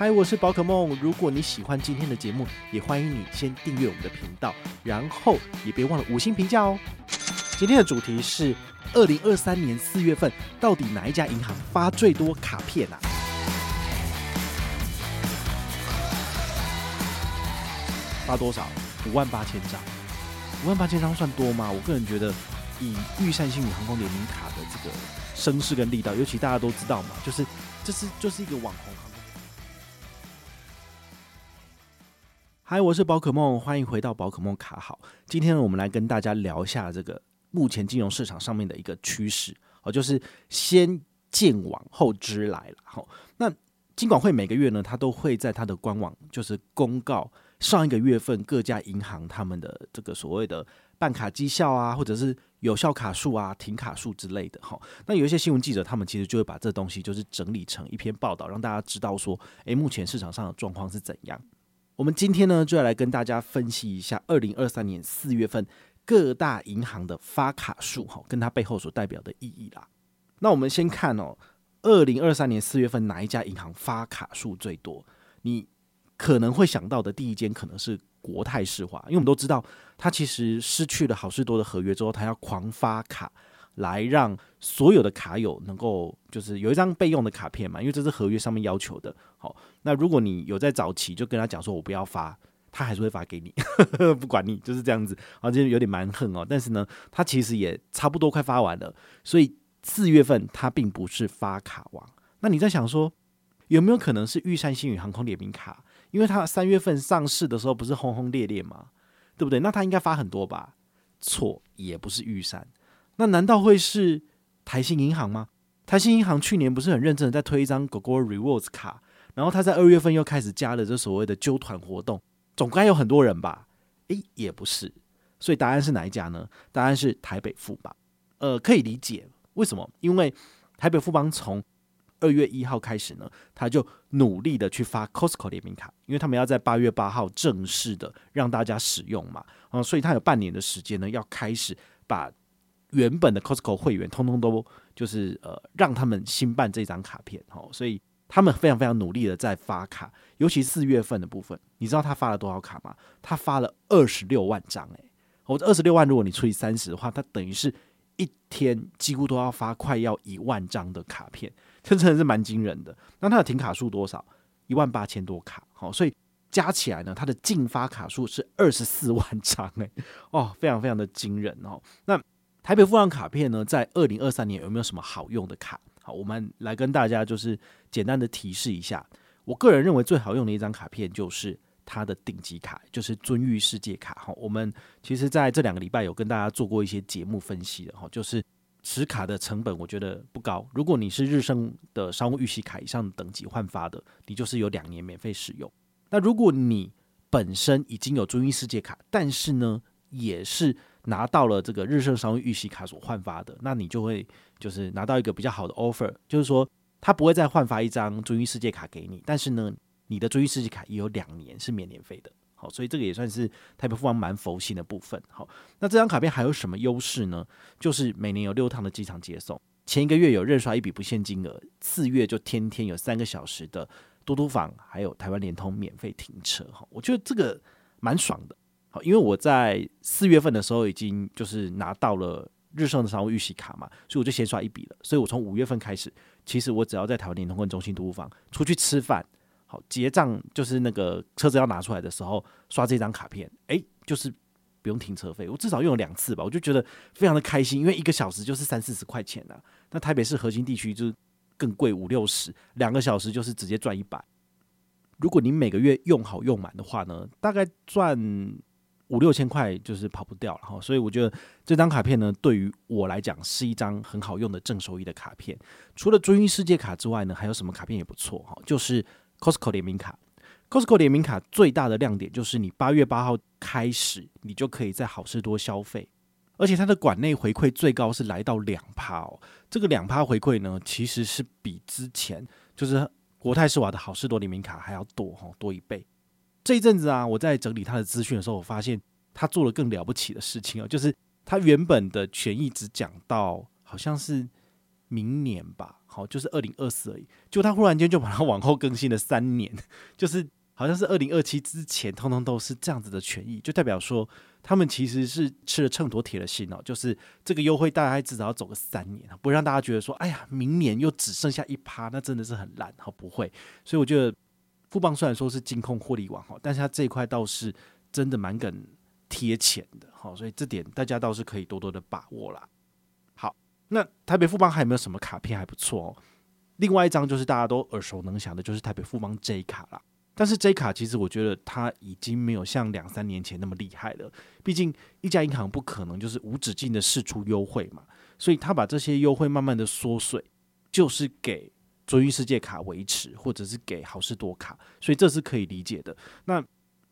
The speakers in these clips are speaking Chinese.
嗨，我是宝可梦。如果你喜欢今天的节目，也欢迎你先订阅我们的频道，然后也别忘了五星评价哦。今天的主题是二零二三年四月份，到底哪一家银行发最多卡片啊？发多少？五万八千张。五万八千张算多吗？我个人觉得，以玉山星宇航空联名卡的这个声势跟力道，尤其大家都知道嘛，就是这是就是一个网红。嗨，我是宝可梦，欢迎回到宝可梦卡好。今天呢，我们来跟大家聊一下这个目前金融市场上面的一个趋势哦，就是先见网后知来了。好，那金管会每个月呢，它都会在它的官网就是公告上一个月份各家银行他们的这个所谓的办卡绩效啊，或者是有效卡数啊、停卡数之类的。哈，那有一些新闻记者他们其实就会把这东西就是整理成一篇报道，让大家知道说，诶，目前市场上的状况是怎样。我们今天呢，就要来跟大家分析一下二零二三年四月份各大银行的发卡数，哈，跟它背后所代表的意义啦。那我们先看哦，二零二三年四月份哪一家银行发卡数最多？你可能会想到的第一间可能是国泰世华，因为我们都知道，它其实失去了好事多的合约之后，它要狂发卡。来让所有的卡友能够就是有一张备用的卡片嘛，因为这是合约上面要求的。好，那如果你有在早期就跟他讲说我不要发，他还是会发给你，不管你就是这样子。啊，就有点蛮横哦。但是呢，他其实也差不多快发完了，所以四月份他并不是发卡王。那你在想说有没有可能是玉山星宇航空联名卡？因为他三月份上市的时候不是轰轰烈烈嘛，对不对？那他应该发很多吧？错，也不是玉山。那难道会是台新银行吗？台新银行去年不是很认真的在推一张 Gogoro Rewards 卡，然后他在二月份又开始加了这所谓的揪团活动，总该有很多人吧？诶，也不是，所以答案是哪一家呢？答案是台北富邦。呃，可以理解为什么？因为台北富邦从二月一号开始呢，他就努力的去发 Costco 联名卡，因为他们要在八月八号正式的让大家使用嘛，嗯，所以他有半年的时间呢，要开始把。原本的 Costco 会员通通都就是呃让他们新办这张卡片，哦，所以他们非常非常努力的在发卡，尤其四月份的部分，你知道他发了多少卡吗？他发了二十六万张，诶，我这二十六万如果你除以三十的话，他等于是一天几乎都要发快要一万张的卡片，这真的是蛮惊人的。那他的停卡数多少？一万八千多卡，好，所以加起来呢，他的净发卡数是二十四万张，诶，哦，非常非常的惊人哦，那。台北富邦卡片呢，在二零二三年有没有什么好用的卡？好，我们来跟大家就是简单的提示一下。我个人认为最好用的一张卡片就是它的顶级卡，就是尊誉世界卡。哈，我们其实在这两个礼拜有跟大家做过一些节目分析的哈，就是持卡的成本我觉得不高。如果你是日升的商务预习卡以上等级换发的，你就是有两年免费使用。那如果你本身已经有尊誉世界卡，但是呢，也是拿到了这个日盛商务预习卡所换发的，那你就会就是拿到一个比较好的 offer，就是说他不会再换发一张尊誉世界卡给你，但是呢，你的尊誉世界卡也有两年是免年费的。好，所以这个也算是台北富邦蛮佛心的部分。好，那这张卡片还有什么优势呢？就是每年有六趟的机场接送，前一个月有任刷一笔不限金额，次月就天天有三个小时的嘟嘟房，还有台湾联通免费停车。哈，我觉得这个蛮爽的。好，因为我在四月份的时候已经就是拿到了日盛的商务预习卡嘛，所以我就先刷一笔了。所以我从五月份开始，其实我只要在台湾联通跟中心嘟嘟房出去吃饭，好结账就是那个车子要拿出来的时候刷这张卡片，诶，就是不用停车费。我至少用了两次吧，我就觉得非常的开心，因为一个小时就是三四十块钱啊。那台北市核心地区就是更贵五六十，两个小时就是直接赚一百。如果你每个月用好用满的话呢，大概赚。五六千块就是跑不掉了哈。所以我觉得这张卡片呢，对于我来讲是一张很好用的正收益的卡片。除了尊誉世界卡之外呢，还有什么卡片也不错哈？就是 Costco 联名卡。Costco 联名卡最大的亮点就是你八月八号开始，你就可以在好事多消费，而且它的馆内回馈最高是来到两趴哦。这个两趴回馈呢，其实是比之前就是国泰世华的好事多联名卡还要多哈，多一倍。这一阵子啊，我在整理他的资讯的时候，我发现他做了更了不起的事情哦，就是他原本的权益只讲到好像是明年吧，好，就是二零二四而已，就他忽然间就把它往后更新了三年，就是。好像是二零二七之前，通通都是这样子的权益，就代表说他们其实是吃了秤砣铁了心哦，就是这个优惠大概至少要走个三年，不会让大家觉得说，哎呀，明年又只剩下一趴，那真的是很烂，好不会。所以我觉得富邦虽然说是金控获利王哈，但是它这一块倒是真的蛮梗贴钱的，哈，所以这点大家倒是可以多多的把握啦。好，那台北富邦还有没有什么卡片还不错哦？另外一张就是大家都耳熟能详的，就是台北富邦 J 卡啦。但是 J 卡其实我觉得它已经没有像两三年前那么厉害了。毕竟一家银行不可能就是无止境的释出优惠嘛，所以他把这些优惠慢慢的缩水，就是给尊誉世界卡维持，或者是给好事多卡，所以这是可以理解的。那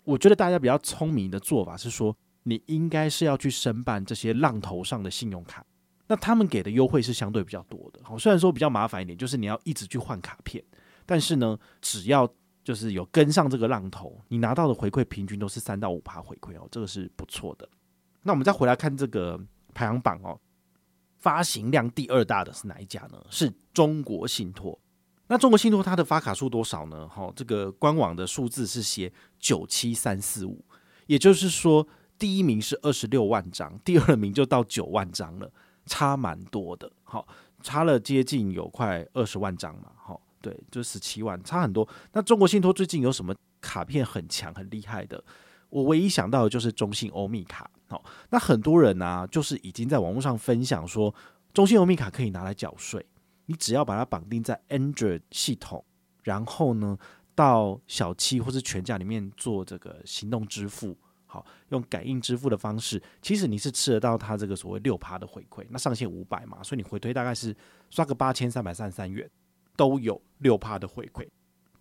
我觉得大家比较聪明的做法是说，你应该是要去申办这些浪头上的信用卡，那他们给的优惠是相对比较多的。好，虽然说比较麻烦一点，就是你要一直去换卡片，但是呢，只要就是有跟上这个浪头，你拿到的回馈平均都是三到五趴回馈哦，这个是不错的。那我们再回来看这个排行榜哦，发行量第二大的是哪一家呢？是中国信托。那中国信托它的发卡数多少呢？哈，这个官网的数字是写九七三四五，也就是说第一名是二十六万张，第二名就到九万张了，差蛮多的。好，差了接近有快二十万张嘛，好。对，就十七万，差很多。那中国信托最近有什么卡片很强、很厉害的？我唯一想到的就是中信欧米卡。好，那很多人呢、啊，就是已经在网络上分享说，中信欧米卡可以拿来缴税。你只要把它绑定在 Android 系统，然后呢，到小七或是全家里面做这个行动支付，好，用感应支付的方式，其实你是吃得到它这个所谓六趴的回馈。那上限五百嘛，所以你回推大概是刷个八千三百三十三元。都有六趴的回馈，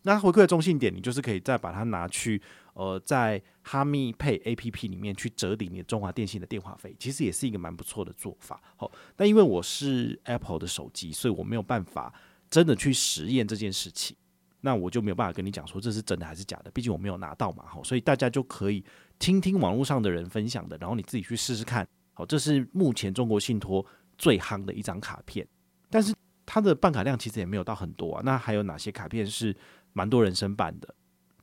那回馈的中性点，你就是可以再把它拿去，呃，在哈密配 A P P 里面去折抵你的中华电信的电话费，其实也是一个蛮不错的做法。好，那因为我是 Apple 的手机，所以我没有办法真的去实验这件事情，那我就没有办法跟你讲说这是真的还是假的，毕竟我没有拿到嘛。好，所以大家就可以听听网络上的人分享的，然后你自己去试试看。好，这是目前中国信托最夯的一张卡片，但是。它的办卡量其实也没有到很多啊，那还有哪些卡片是蛮多人申办的？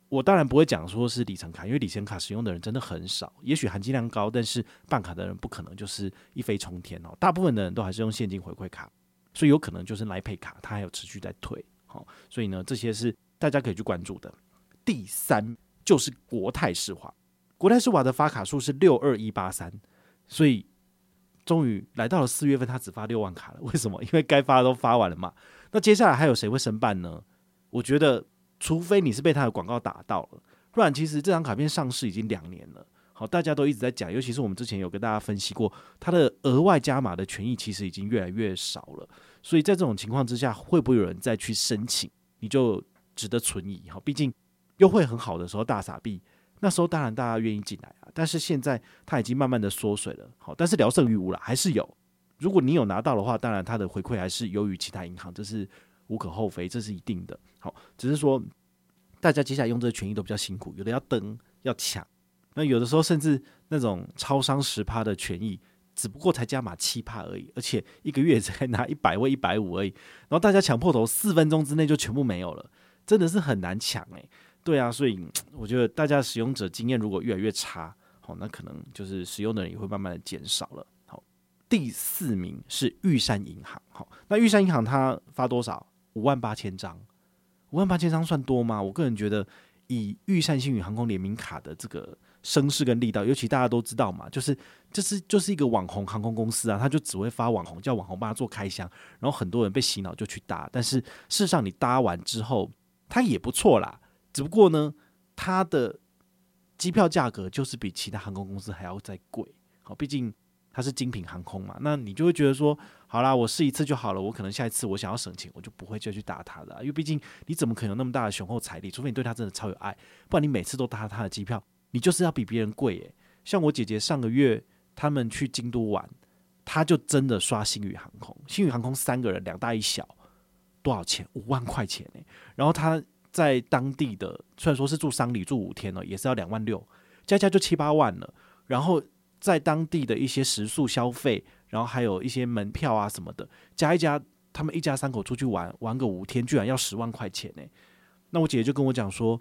我当然不会讲说是里程卡，因为里程卡使用的人真的很少，也许含金量高，但是办卡的人不可能就是一飞冲天哦。大部分的人都还是用现金回馈卡，所以有可能就是来配卡，它还有持续在退。好，所以呢，这些是大家可以去关注的。第三就是国泰世华，国泰世华的发卡数是六二一八三，所以。终于来到了四月份，他只发六万卡了。为什么？因为该发的都发完了嘛。那接下来还有谁会申办呢？我觉得，除非你是被他的广告打到了，不然其实这张卡片上市已经两年了。好，大家都一直在讲，尤其是我们之前有跟大家分析过，它的额外加码的权益其实已经越来越少了。所以在这种情况之下，会不会有人再去申请？你就值得存疑。好，毕竟优惠很好的时候，大傻币。那时候当然大家愿意进来啊，但是现在它已经慢慢的缩水了。好，但是聊胜于无了，还是有。如果你有拿到的话，当然它的回馈还是优于其他银行，这是无可厚非，这是一定的。好，只是说大家接下来用这个权益都比较辛苦，有的要登要抢，那有的时候甚至那种超商十趴的权益，只不过才加码七趴而已，而且一个月才拿一百或一百五而已，然后大家抢破头，四分钟之内就全部没有了，真的是很难抢诶、对啊，所以 我觉得大家使用者经验如果越来越差，好，那可能就是使用的人也会慢慢的减少了。好，第四名是玉山银行，好，那玉山银行它发多少？五万八千张，五万八千张算多吗？我个人觉得，以玉山星宇航空联名卡的这个声势跟力道，尤其大家都知道嘛，就是这是就是一个网红航空公司啊，他就只会发网红，叫网红帮他做开箱，然后很多人被洗脑就去搭，但是事实上你搭完之后，它也不错啦。只不过呢，它的机票价格就是比其他航空公司还要再贵。好，毕竟它是精品航空嘛，那你就会觉得说，好啦，我试一次就好了。我可能下一次我想要省钱，我就不会再去搭它的，因为毕竟你怎么可能有那么大的雄厚财力？除非你对它真的超有爱，不然你每次都搭它的机票，你就是要比别人贵诶。像我姐姐上个月他们去京都玩，他就真的刷星宇航空，星宇航空三个人两大一小，多少钱？五万块钱诶。然后他在当地的虽然说是住商旅住五天了，也是要两万六，加加就七八万了。然后在当地的一些食宿消费，然后还有一些门票啊什么的，加一加，他们一家三口出去玩玩个五天，居然要十万块钱呢。那我姐姐就跟我讲说，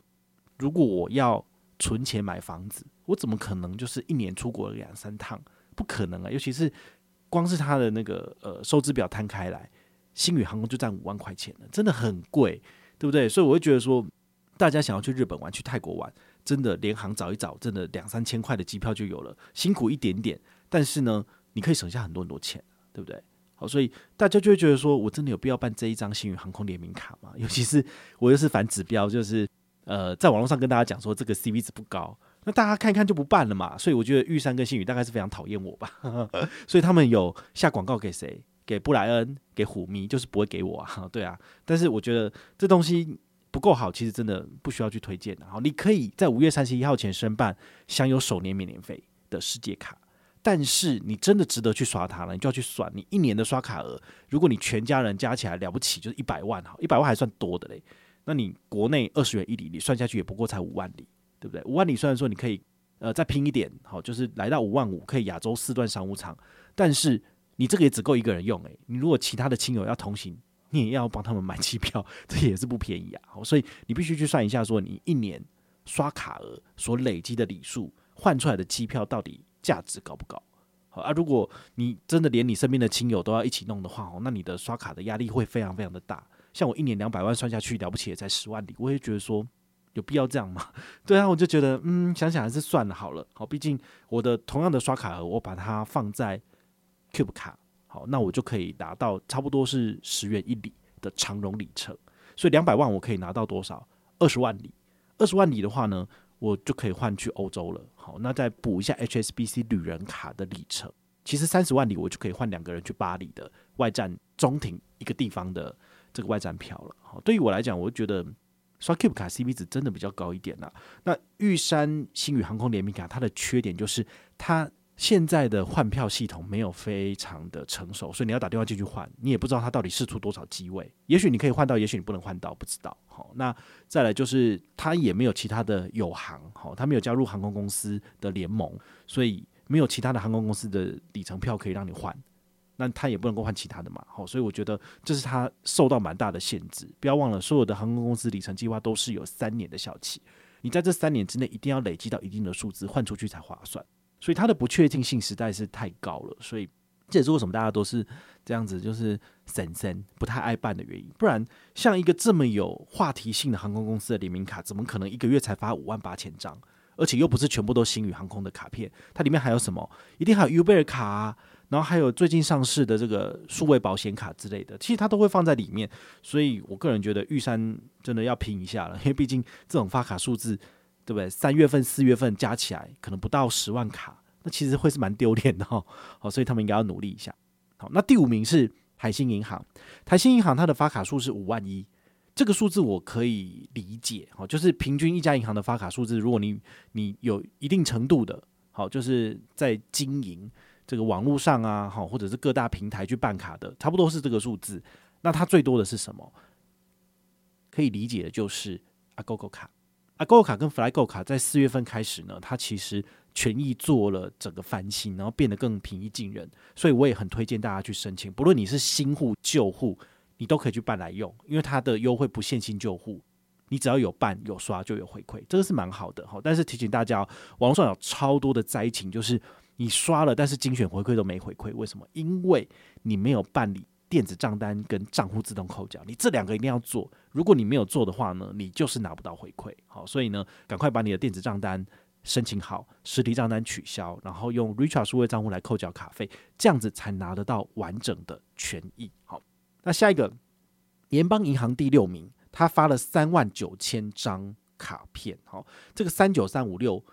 如果我要存钱买房子，我怎么可能就是一年出国两三趟？不可能啊！尤其是光是他的那个呃收支表摊开来，星宇航空就占五万块钱了，真的很贵，对不对？所以我会觉得说，大家想要去日本玩、去泰国玩。真的联航找一找，真的两三千块的机票就有了，辛苦一点点，但是呢，你可以省下很多很多钱，对不对？好，所以大家就会觉得说，我真的有必要办这一张星宇航空联名卡吗？尤其是我又是反指标，就是呃，在网络上跟大家讲说这个 CV 值不高，那大家看一看就不办了嘛。所以我觉得玉山跟星宇大概是非常讨厌我吧，所以他们有下广告给谁？给布莱恩，给虎咪，就是不会给我啊。对啊，但是我觉得这东西。不够好，其实真的不需要去推荐的。好，你可以在五月三十一号前申办，享有首年免年费的世界卡。但是你真的值得去刷它了，你就要去算你一年的刷卡额。如果你全家人加起来了不起就是一百万，好，一百万还算多的嘞。那你国内二十元一里，你算下去也不过才五万里，对不对？五万里虽然说你可以呃再拼一点，好，就是来到五万五，可以亚洲四段商务舱。但是你这个也只够一个人用诶，你如果其他的亲友要同行。你也要帮他们买机票，这也是不便宜啊！所以你必须去算一下，说你一年刷卡额所累积的礼数换出来的机票到底价值高不高？好啊，如果你真的连你身边的亲友都要一起弄的话，哦，那你的刷卡的压力会非常非常的大。像我一年两百万算下去，了不起也才十万里，我也觉得说有必要这样吗？对啊，我就觉得嗯，想想还是算了好了。好，毕竟我的同样的刷卡额，我把它放在 Cube 卡。好，那我就可以拿到差不多是十元一里的长荣里程，所以两百万我可以拿到多少？二十万里。二十万里的话呢，我就可以换去欧洲了。好，那再补一下 HSBC 旅人卡的里程，其实三十万里我就可以换两个人去巴黎的外站中庭一个地方的这个外站票了。好，对于我来讲，我觉得刷 Cube 卡 CP 值真的比较高一点啦。那玉山星宇航空联名卡，它的缺点就是它。现在的换票系统没有非常的成熟，所以你要打电话进去换，你也不知道它到底试出多少机位。也许你可以换到，也许你不能换到，不知道。好，那再来就是它也没有其他的友航，好，它没有加入航空公司的联盟，所以没有其他的航空公司的里程票可以让你换。那它也不能够换其他的嘛，好，所以我觉得这是它受到蛮大的限制。不要忘了，所有的航空公司里程计划都是有三年的效期，你在这三年之内一定要累积到一定的数字换出去才划算。所以它的不确定性实在是太高了，所以这也是为什么大家都是这样子，就是神神不太爱办的原因。不然，像一个这么有话题性的航空公司的联名卡，怎么可能一个月才发五万八千张？而且又不是全部都星宇航空的卡片，它里面还有什么？一定还有 Uber 卡，然后还有最近上市的这个数位保险卡之类的，其实它都会放在里面。所以我个人觉得玉山真的要拼一下了，因为毕竟这种发卡数字。对不对？三月份、四月份加起来可能不到十万卡，那其实会是蛮丢脸的哈。好，所以他们应该要努力一下。好，那第五名是台新银行，台新银行它的发卡数是五万一，这个数字我可以理解。好，就是平均一家银行的发卡数字，如果你你有一定程度的，好，就是在经营这个网络上啊，好，或者是各大平台去办卡的，差不多是这个数字。那它最多的是什么？可以理解的就是阿勾勾卡。Agogo 卡跟 Flygo 卡在四月份开始呢，它其实权益做了整个翻新，然后变得更平易近人，所以我也很推荐大家去申请。不论你是新户旧户，你都可以去办来用，因为它的优惠不限新旧户，你只要有办有刷就有回馈，这个是蛮好的哈。但是提醒大家，网络上有超多的灾情，就是你刷了，但是精选回馈都没回馈，为什么？因为你没有办理。电子账单跟账户自动扣缴，你这两个一定要做。如果你没有做的话呢，你就是拿不到回馈。好，所以呢，赶快把你的电子账单申请好，实体账单取消，然后用 Richard 数位账户来扣缴卡费，这样子才拿得到完整的权益。好，那下一个联邦银行第六名，他发了三万九千张卡片。好，这个三九三五六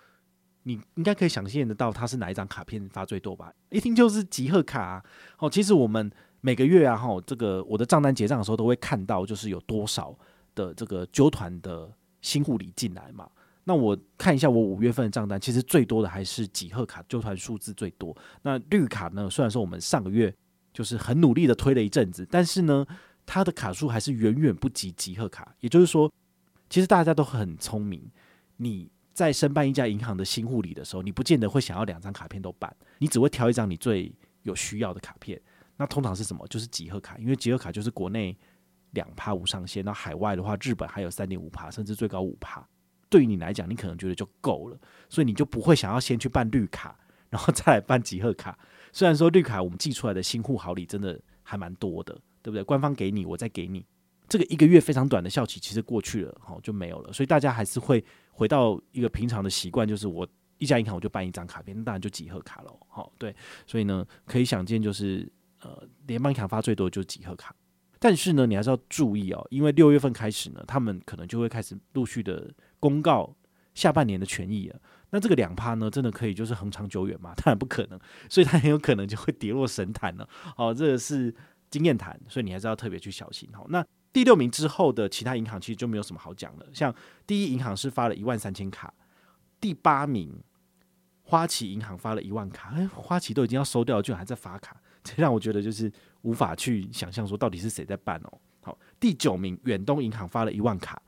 你应该可以想象得到，它是哪一张卡片发最多吧？一听就是集贺卡啊。哦，其实我们每个月啊，哈，这个我的账单结账的时候都会看到，就是有多少的这个纠团的新护理进来嘛。那我看一下我五月份的账单，其实最多的还是集贺卡纠团数字最多。那绿卡呢？虽然说我们上个月就是很努力的推了一阵子，但是呢，它的卡数还是远远不及集贺卡。也就是说，其实大家都很聪明，你。在申办一家银行的新护理的时候，你不见得会想要两张卡片都办，你只会挑一张你最有需要的卡片。那通常是什么？就是集贺卡，因为集贺卡就是国内两趴无上限，那海外的话，日本还有三点五趴，甚至最高五趴。对于你来讲，你可能觉得就够了，所以你就不会想要先去办绿卡，然后再来办集贺卡。虽然说绿卡我们寄出来的新户好礼真的还蛮多的，对不对？官方给你，我再给你。这个一个月非常短的效期其实过去了，好就没有了，所以大家还是会回到一个平常的习惯，就是我一家银行我就办一张卡片，那当然就集贺卡了，好对，所以呢可以想见就是呃联邦卡发最多就是几贺卡，但是呢你还是要注意哦，因为六月份开始呢，他们可能就会开始陆续的公告下半年的权益了，那这个两趴呢真的可以就是恒长久远吗？当然不可能，所以它很有可能就会跌落神坛了，好，这个是经验谈，所以你还是要特别去小心，好那。第六名之后的其他银行其实就没有什么好讲了，像第一银行是发了一万三千卡，第八名花旗银行发了一万卡，哎，花旗都已经要收掉了，居然还在发卡，这让我觉得就是无法去想象说到底是谁在办哦。好，第九名远东银行发了一万卡，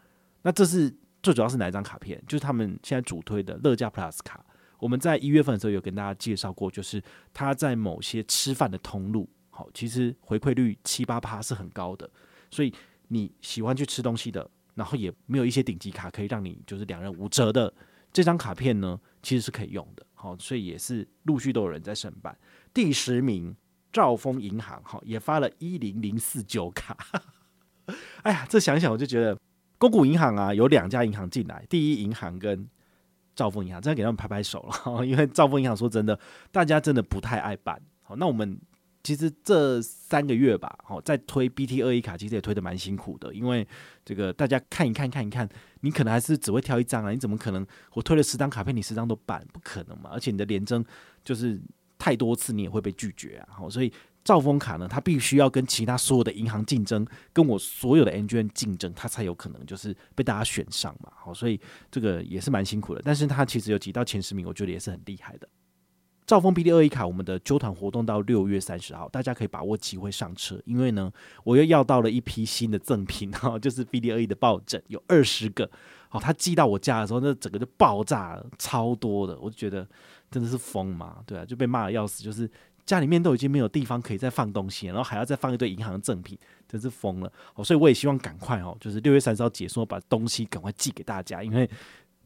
那这是最主要是哪一张卡片？就是他们现在主推的乐家 Plus 卡，我们在一月份的时候有跟大家介绍过，就是它在某些吃饭的通路，好，其实回馈率七八趴是很高的，所以。你喜欢去吃东西的，然后也没有一些顶级卡可以让你就是两人五折的这张卡片呢，其实是可以用的。好，所以也是陆续都有人在申办。第十名兆丰银行，哈，也发了一零零四九卡。哎呀，这想想我就觉得，公股银行啊，有两家银行进来，第一银行跟兆丰银行，真的给他们拍拍手了。因为兆丰银行说真的，大家真的不太爱办。好，那我们。其实这三个月吧，好，在推 BT 二一卡，其实也推得蛮辛苦的，因为这个大家看一看，看一看，你可能还是只会挑一张啊，你怎么可能我推了十张卡片，你十张都办？不可能嘛！而且你的联征就是太多次，你也会被拒绝啊。好，所以兆丰卡呢，它必须要跟其他所有的银行竞争，跟我所有的 NGN 竞争，它才有可能就是被大家选上嘛。好，所以这个也是蛮辛苦的，但是它其实有挤到前十名，我觉得也是很厉害的。兆丰 B D 二一卡，我们的揪团活动到六月三十号，大家可以把握机会上车，因为呢，我又要到了一批新的赠品哈，就是 B D 二一的抱枕，有二十个，哦，他寄到我家的时候，那整个就爆炸了，超多的，我就觉得真的是疯嘛，对啊，就被骂得要死，就是家里面都已经没有地方可以再放东西，然后还要再放一堆银行的赠品，真是疯了，哦，所以我也希望赶快哦，就是六月三十号结束，把东西赶快寄给大家，因为。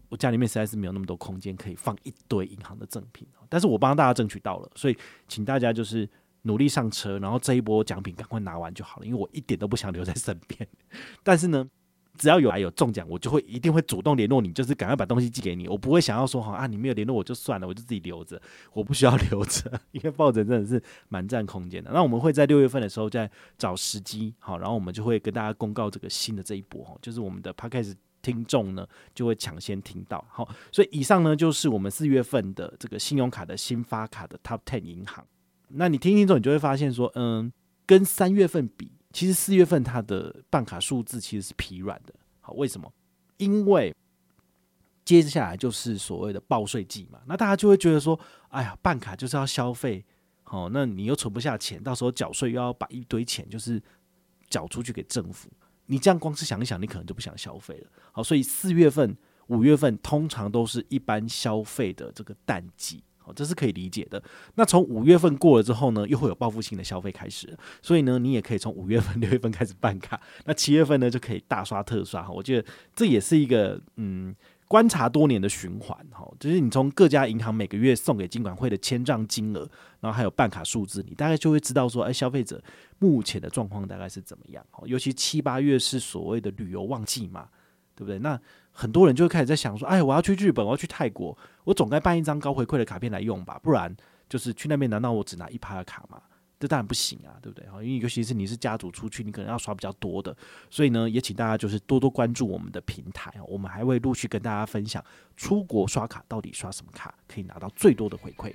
我家里面实在是没有那么多空间可以放一堆银行的赠品，但是我帮大家争取到了，所以请大家就是努力上车，然后这一波奖品赶快拿完就好了，因为我一点都不想留在身边。但是呢，只要有来有中奖，我就会一定会主动联络你，就是赶快把东西寄给你。我不会想要说哈啊，你没有联络我就算了，我就自己留着，我不需要留着，因为抱枕真的是蛮占空间的。那我们会在六月份的时候再找时机，好，然后我们就会跟大家公告这个新的这一波哈，就是我们的 Podcast。听众呢就会抢先听到，好，所以以上呢就是我们四月份的这个信用卡的新发卡的 Top Ten 银行。那你听听之后，你就会发现说，嗯，跟三月份比，其实四月份它的办卡数字其实是疲软的。好，为什么？因为接下来就是所谓的报税季嘛，那大家就会觉得说，哎呀，办卡就是要消费，好，那你又存不下钱，到时候缴税又要把一堆钱就是缴出去给政府。你这样光是想一想，你可能就不想消费了。好，所以四月份、五月份通常都是一般消费的这个淡季，哦，这是可以理解的。那从五月份过了之后呢，又会有报复性的消费开始，所以呢，你也可以从五月份、六月份开始办卡，那七月份呢就可以大刷特刷。我觉得这也是一个嗯。观察多年的循环，哈，就是你从各家银行每个月送给金管会的签账金额，然后还有办卡数字，你大概就会知道说，哎，消费者目前的状况大概是怎么样？哦尤其七八月是所谓的旅游旺季嘛，对不对？那很多人就会开始在想说，哎，我要去日本，我要去泰国，我总该办一张高回馈的卡片来用吧，不然就是去那边难道我只拿一趴的卡吗？这当然不行啊，对不对？因为尤其是你是家族出去，你可能要刷比较多的，所以呢，也请大家就是多多关注我们的平台，我们还会陆续跟大家分享出国刷卡到底刷什么卡可以拿到最多的回馈。